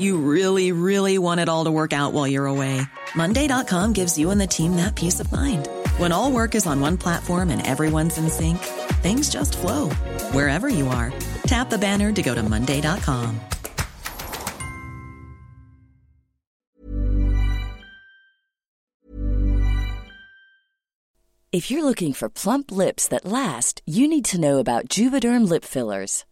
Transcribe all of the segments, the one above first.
You really, really want it all to work out while you're away. Monday.com gives you and the team that peace of mind. When all work is on one platform and everyone's in sync, things just flow wherever you are. Tap the banner to go to Monday.com. If you're looking for plump lips that last, you need to know about Juvederm lip fillers.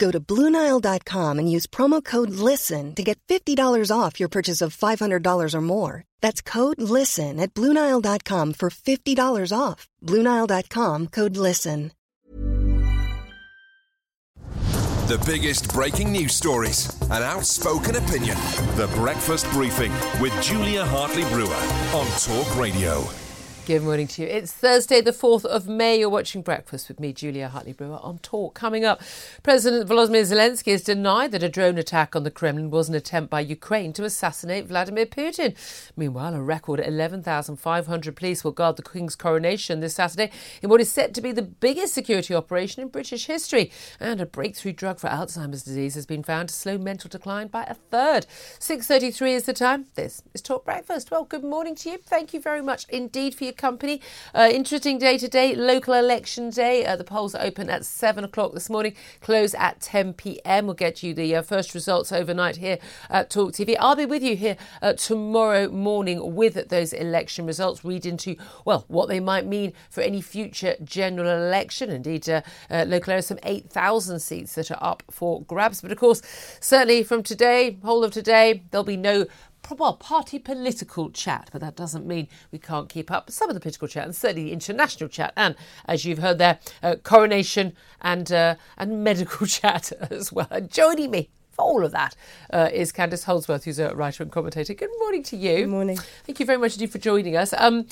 Go to Bluenile.com and use promo code LISTEN to get $50 off your purchase of $500 or more. That's code LISTEN at Bluenile.com for $50 off. Bluenile.com code LISTEN. The biggest breaking news stories, an outspoken opinion. The Breakfast Briefing with Julia Hartley Brewer on Talk Radio. Good morning to you. It's Thursday, the 4th of May. You're watching Breakfast with me, Julia Hartley Brewer, on Talk. Coming up, President Volodymyr Zelensky has denied that a drone attack on the Kremlin was an attempt by Ukraine to assassinate Vladimir Putin. Meanwhile, a record 11,500 police will guard the King's coronation this Saturday in what is set to be the biggest security operation in British history. And a breakthrough drug for Alzheimer's disease has been found to slow mental decline by a third. 6.33 is the time. This is Talk Breakfast. Well, good morning to you. Thank you very much indeed for your company. Uh, interesting day today, local election day. Uh, the polls are open at 7 o'clock this morning, close at 10 pm. We'll get you the uh, first results overnight here at Talk TV. I'll be with you here uh, tomorrow morning with those election results, read into, well, what they might mean for any future general election. Indeed, uh, uh, local areas, some 8,000 seats that are up for grabs. But of course, certainly from today, whole of today, there'll be no well, party political chat, but that doesn't mean we can't keep up some of the political chat and certainly the international chat. And as you've heard there, uh, coronation and uh, and medical chat as well. And joining me for all of that uh, is Candice Holdsworth, who's a writer and commentator. Good morning to you. Good morning. Thank you very much indeed for joining us. Um,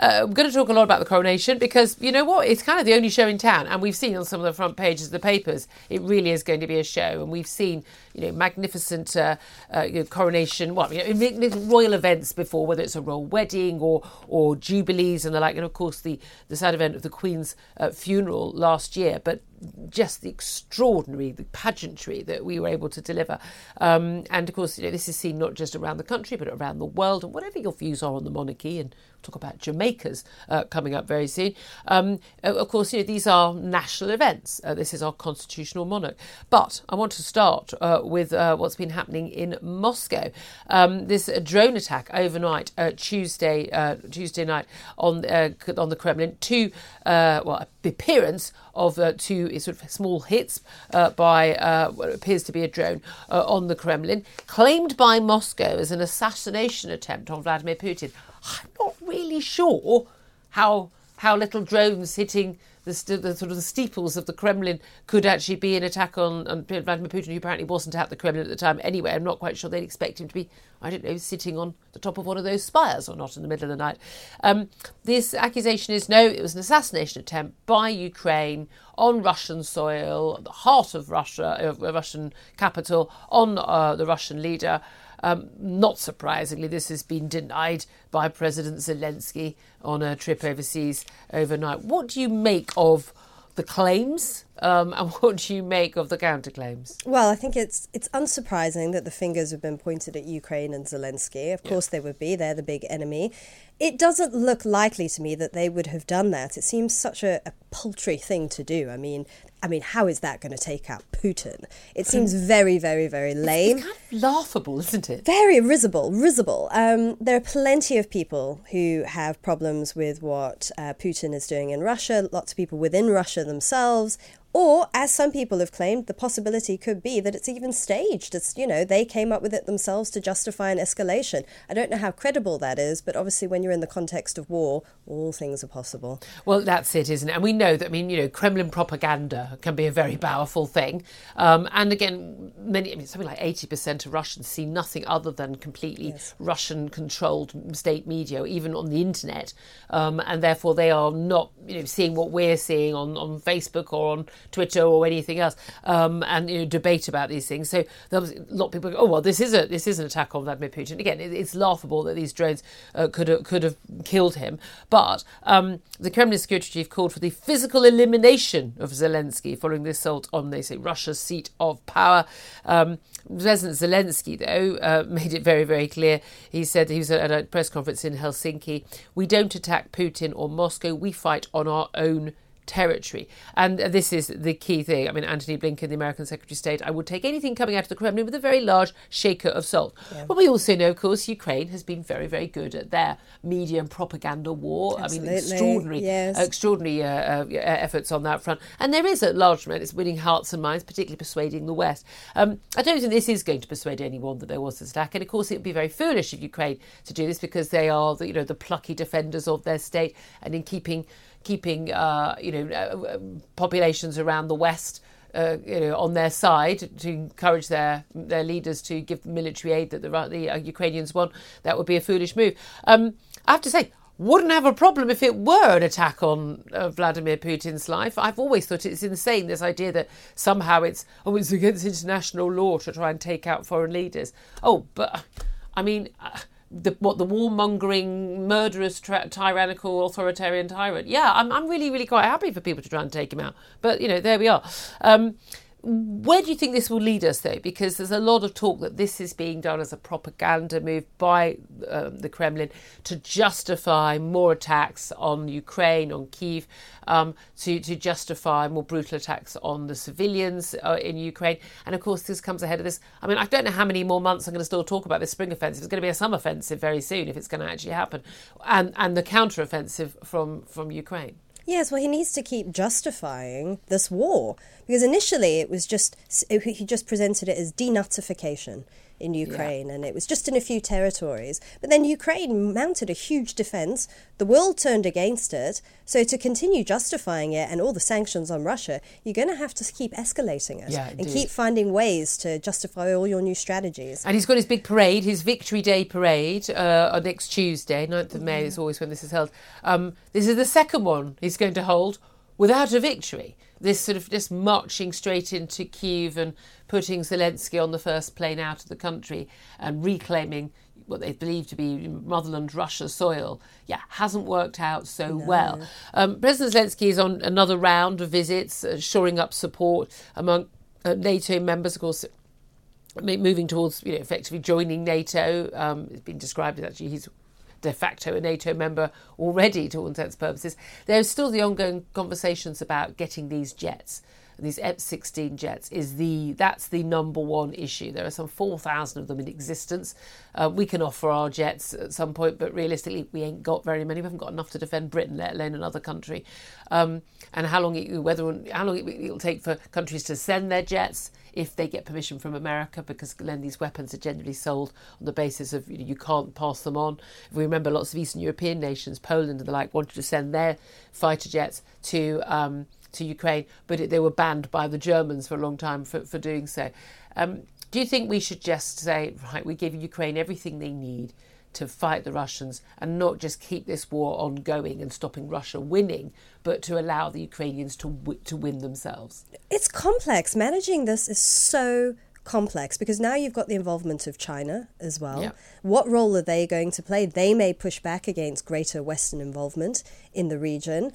uh, we're going to talk a lot about the coronation because you know what? It's kind of the only show in town, and we've seen on some of the front pages of the papers it really is going to be a show. And we've seen you know magnificent uh, uh, you know, coronation, what you know, royal events before, whether it's a royal wedding or or jubilees and the like, and of course the the sad event of the Queen's uh, funeral last year. But just the extraordinary, the pageantry that we were able to deliver. Um, and of course, you know, this is seen not just around the country, but around the world. And whatever your views are on the monarchy, and we'll talk about Jamaica's uh, coming up very soon. Um, of course, you know, these are national events. Uh, this is our constitutional monarch. But I want to start uh, with uh, what's been happening in Moscow. Um, this drone attack overnight, uh, Tuesday, uh, Tuesday night on on the Kremlin. Two, well, appearance of uh, two sort of small hits uh, by uh, what appears to be a drone uh, on the Kremlin, claimed by Moscow as an assassination attempt on Vladimir Putin. I'm not really sure how how little drones hitting the the, sort of the steeples of the Kremlin could actually be an attack on, on Vladimir Putin, who apparently wasn't at the Kremlin at the time anyway. I'm not quite sure they'd expect him to be, I don't know, sitting on the top of one of those spires or not in the middle of the night. Um, this accusation is no, it was an assassination attempt by Ukraine on Russian soil, the heart of Russia, uh, Russian capital, on uh, the Russian leader. Um, not surprisingly, this has been denied by President Zelensky on a trip overseas overnight. What do you make of the claims um, and what do you make of the counterclaims? Well, I think it's it's unsurprising that the fingers have been pointed at Ukraine and Zelensky. Of course, they would be; they're the big enemy. It doesn't look likely to me that they would have done that. It seems such a, a paltry thing to do. I mean, I mean, how is that going to take out Putin? It seems very, very, very lame. It's, it's kind of laughable, isn't it? Very risible, risible. Um, there are plenty of people who have problems with what uh, Putin is doing in Russia. Lots of people within Russia themselves or, as some people have claimed, the possibility could be that it's even staged. It's, you know, they came up with it themselves to justify an escalation. I don't know how credible that is, but obviously, when you're in the context of war, all things are possible. Well, that's it, isn't it? And we know that, I mean, you know, Kremlin propaganda can be a very powerful thing. Um, and again, many, I mean, something like 80% of Russians see nothing other than completely yes. Russian controlled state media, even on the internet. Um, and therefore, they are not, you know, seeing what we're seeing on, on Facebook or on Twitter or anything else, um, and you know, debate about these things. So there was a lot of people go, "Oh well, this is a this is an attack on Vladimir Putin." Again, it, it's laughable that these drones uh, could have, could have killed him, but um, the Kremlin security chief called for the physical elimination of Zelensky following the assault on, they say, Russia's seat of power. Um, President Zelensky, though, uh, made it very, very clear. He said he was at a press conference in Helsinki. We don't attack Putin or Moscow. We fight on our own territory. And this is the key thing. I mean, Antony Blinken, the American Secretary of State, I would take anything coming out of the Kremlin with a very large shaker of salt. Yeah. But we also know, of course, Ukraine has been very, very good at their media and propaganda war. Absolutely. I mean, extraordinary, yes. extraordinary uh, uh, efforts on that front. And there is a large amount. It's winning hearts and minds, particularly persuading the West. Um, I don't think this is going to persuade anyone that there was this attack. And of course, it would be very foolish of Ukraine to do this because they are, the, you know, the plucky defenders of their state and in keeping keeping uh, you know uh, populations around the west. Uh, you know, on their side to encourage their their leaders to give military aid that the, the uh, Ukrainians want, that would be a foolish move. Um, I have to say, wouldn't have a problem if it were an attack on uh, Vladimir Putin's life. I've always thought it's insane this idea that somehow it's oh it's against international law to try and take out foreign leaders. Oh, but I mean. Uh, the what the warmongering, murderous, tra- tyrannical, authoritarian tyrant. Yeah, I'm I'm really really quite happy for people to try and take him out. But you know, there we are. Um, where do you think this will lead us, though? Because there's a lot of talk that this is being done as a propaganda move by um, the Kremlin to justify more attacks on Ukraine, on Kiev, um, to, to justify more brutal attacks on the civilians uh, in Ukraine. And of course, this comes ahead of this. I mean, I don't know how many more months I'm going to still talk about this spring offensive. It's going to be a summer offensive very soon if it's going to actually happen, and and the counter offensive from from Ukraine. Yes, well, he needs to keep justifying this war. Because initially it was just he just presented it as denazification in Ukraine, yeah. and it was just in a few territories. But then Ukraine mounted a huge defense. The world turned against it. So to continue justifying it and all the sanctions on Russia, you're going to have to keep escalating it yeah, and keep finding ways to justify all your new strategies. And he's got his big parade, his Victory Day parade uh, on next Tuesday, 9th of May. Is always when this is held. Um, this is the second one he's going to hold without a victory. This sort of just marching straight into Kiev and putting Zelensky on the first plane out of the country and reclaiming what they believe to be motherland Russia soil, yeah, hasn't worked out so no. well. Um, President Zelensky is on another round of visits, uh, shoring up support among uh, NATO members, of course. Moving towards, you know, effectively joining NATO. Um, it's been described as actually he's de facto a NATO member already to all intents and purposes. There's still the ongoing conversations about getting these jets these F-16 jets is the that's the number one issue. There are some 4,000 of them in existence. Uh, we can offer our jets at some point, but realistically, we ain't got very many. We haven't got enough to defend Britain, let alone another country. Um, and how long it, whether how long it will take for countries to send their jets if they get permission from America, because then these weapons are generally sold on the basis of you, know, you can't pass them on. If we remember, lots of Eastern European nations, Poland and the like, wanted to send their fighter jets to um, to Ukraine, but it, they were banned by the Germans for a long time for, for doing so. Um, do you think we should just say, right, we give Ukraine everything they need? to fight the Russians and not just keep this war ongoing and stopping Russia winning, but to allow the Ukrainians to w- to win themselves. It's complex. Managing this is so complex because now you've got the involvement of China as well. Yeah. What role are they going to play? They may push back against greater Western involvement in the region.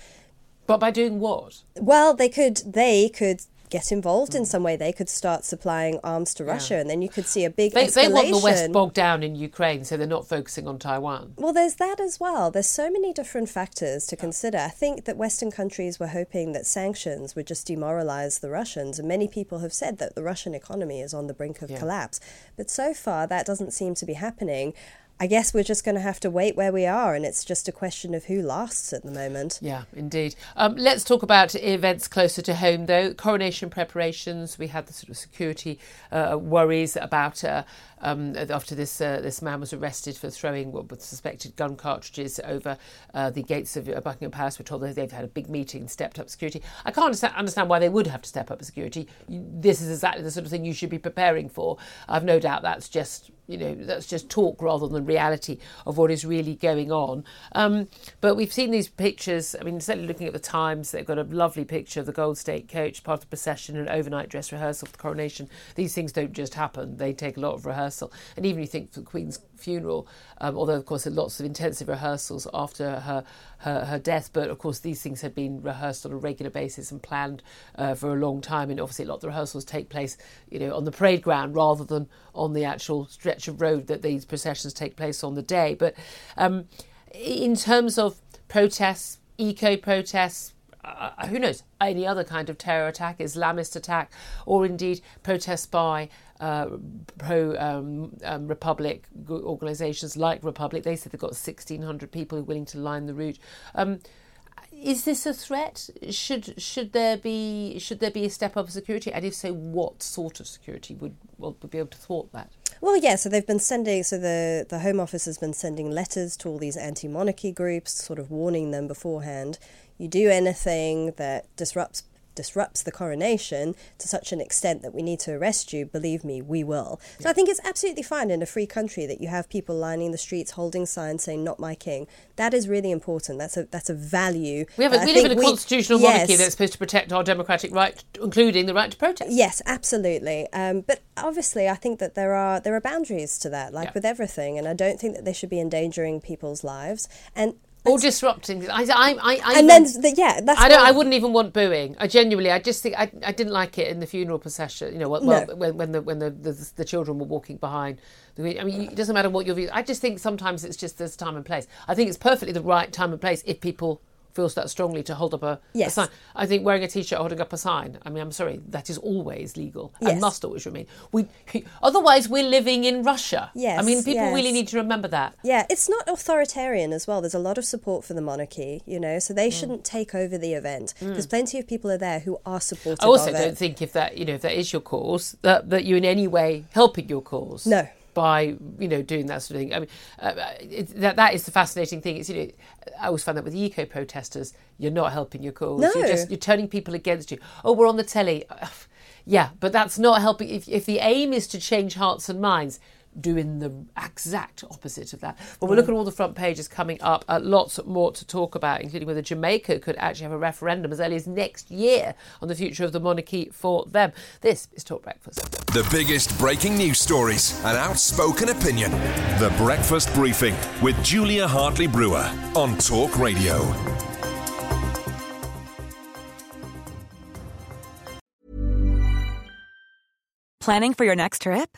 But by doing what? Well, they could they could get involved in hmm. some way. They could start supplying arms to Russia, yeah. and then you could see a big they, escalation. They want the West bogged down in Ukraine, so they're not focusing on Taiwan. Well, there's that as well. There's so many different factors to consider. I think that Western countries were hoping that sanctions would just demoralize the Russians, and many people have said that the Russian economy is on the brink of yeah. collapse. But so far, that doesn't seem to be happening. I guess we're just going to have to wait where we are, and it's just a question of who lasts at the moment. Yeah, indeed. Um, let's talk about events closer to home, though. Coronation preparations. We had the sort of security uh, worries about uh, um, after this uh, this man was arrested for throwing what was suspected gun cartridges over uh, the gates of Buckingham Palace. We're told that they've had a big meeting and stepped up security. I can't understand why they would have to step up security. This is exactly the sort of thing you should be preparing for. I've no doubt that's just you know that's just talk rather than reality of what is really going on. Um, but we've seen these pictures. I mean, certainly looking at the Times, they've got a lovely picture of the Gold State coach, part of the procession, an overnight dress rehearsal for the coronation. These things don't just happen; they take a lot of rehearsal. And even you think for the Queen's funeral, um, although of course there lots of intensive rehearsals after her, her, her death, but of course these things had been rehearsed on a regular basis and planned uh, for a long time. And obviously a lot of the rehearsals take place, you know, on the parade ground rather than on the actual stretch of road that these processions take place on the day. But um, in terms of protests, eco protests, uh, who knows, any other kind of terror attack, Islamist attack, or indeed protests by uh, pro um, um, Republic organisations like Republic. They said they've got 1,600 people willing to line the route. Um, is this a threat? Should should there be should there be a step up of security? And if so, what sort of security would would be able to thwart that? Well, yeah. So they've been sending. So the the Home Office has been sending letters to all these anti-monarchy groups, sort of warning them beforehand. You do anything that disrupts disrupts the coronation to such an extent that we need to arrest you, believe me, we will. So yeah. I think it's absolutely fine in a free country that you have people lining the streets holding signs saying "Not my king." That is really important. That's a that's a value. We have a, we live in a constitutional we, monarchy yes. that's supposed to protect our democratic right, including the right to protest. Yes, absolutely. Um, but obviously, I think that there are there are boundaries to that, like yeah. with everything, and I don't think that they should be endangering people's lives. And or disrupting. I, I, I, I and then the, yeah, that's. I don't. I wouldn't even want booing. I genuinely, I just think I, I didn't like it in the funeral procession. You know, well, no. when, when the when the, the, the children were walking behind. I mean, it doesn't matter what your view. I just think sometimes it's just there's time and place. I think it's perfectly the right time and place if people feels that strongly to hold up a, yes. a, sign. I think wearing a t-shirt, holding up a sign. I mean, I'm sorry, that is always legal yes. and must always remain. We, otherwise, we're living in Russia. Yes, I mean, people yes. really need to remember that. Yeah, it's not authoritarian as well. There's a lot of support for the monarchy, you know, so they mm. shouldn't take over the event because mm. plenty of people are there who are supportive. I also don't it. think if that, you know, if that is your cause, that that you're in any way helping your cause. No by you know doing that sort of thing. I mean, uh, it, that that is the fascinating thing. It's you know, I always find that with eco protesters, you're not helping your cause. No. You're just you're turning people against you. Oh, we're on the telly. Yeah, but that's not helping. If if the aim is to change hearts and minds, doing the exact opposite of that. But we'll look at all the front pages coming up. Uh, lots more to talk about, including whether Jamaica could actually have a referendum as early as next year on the future of the monarchy for them. This is Talk Breakfast. The biggest breaking news stories, an outspoken opinion. The Breakfast Briefing with Julia Hartley Brewer on Talk Radio. Planning for your next trip?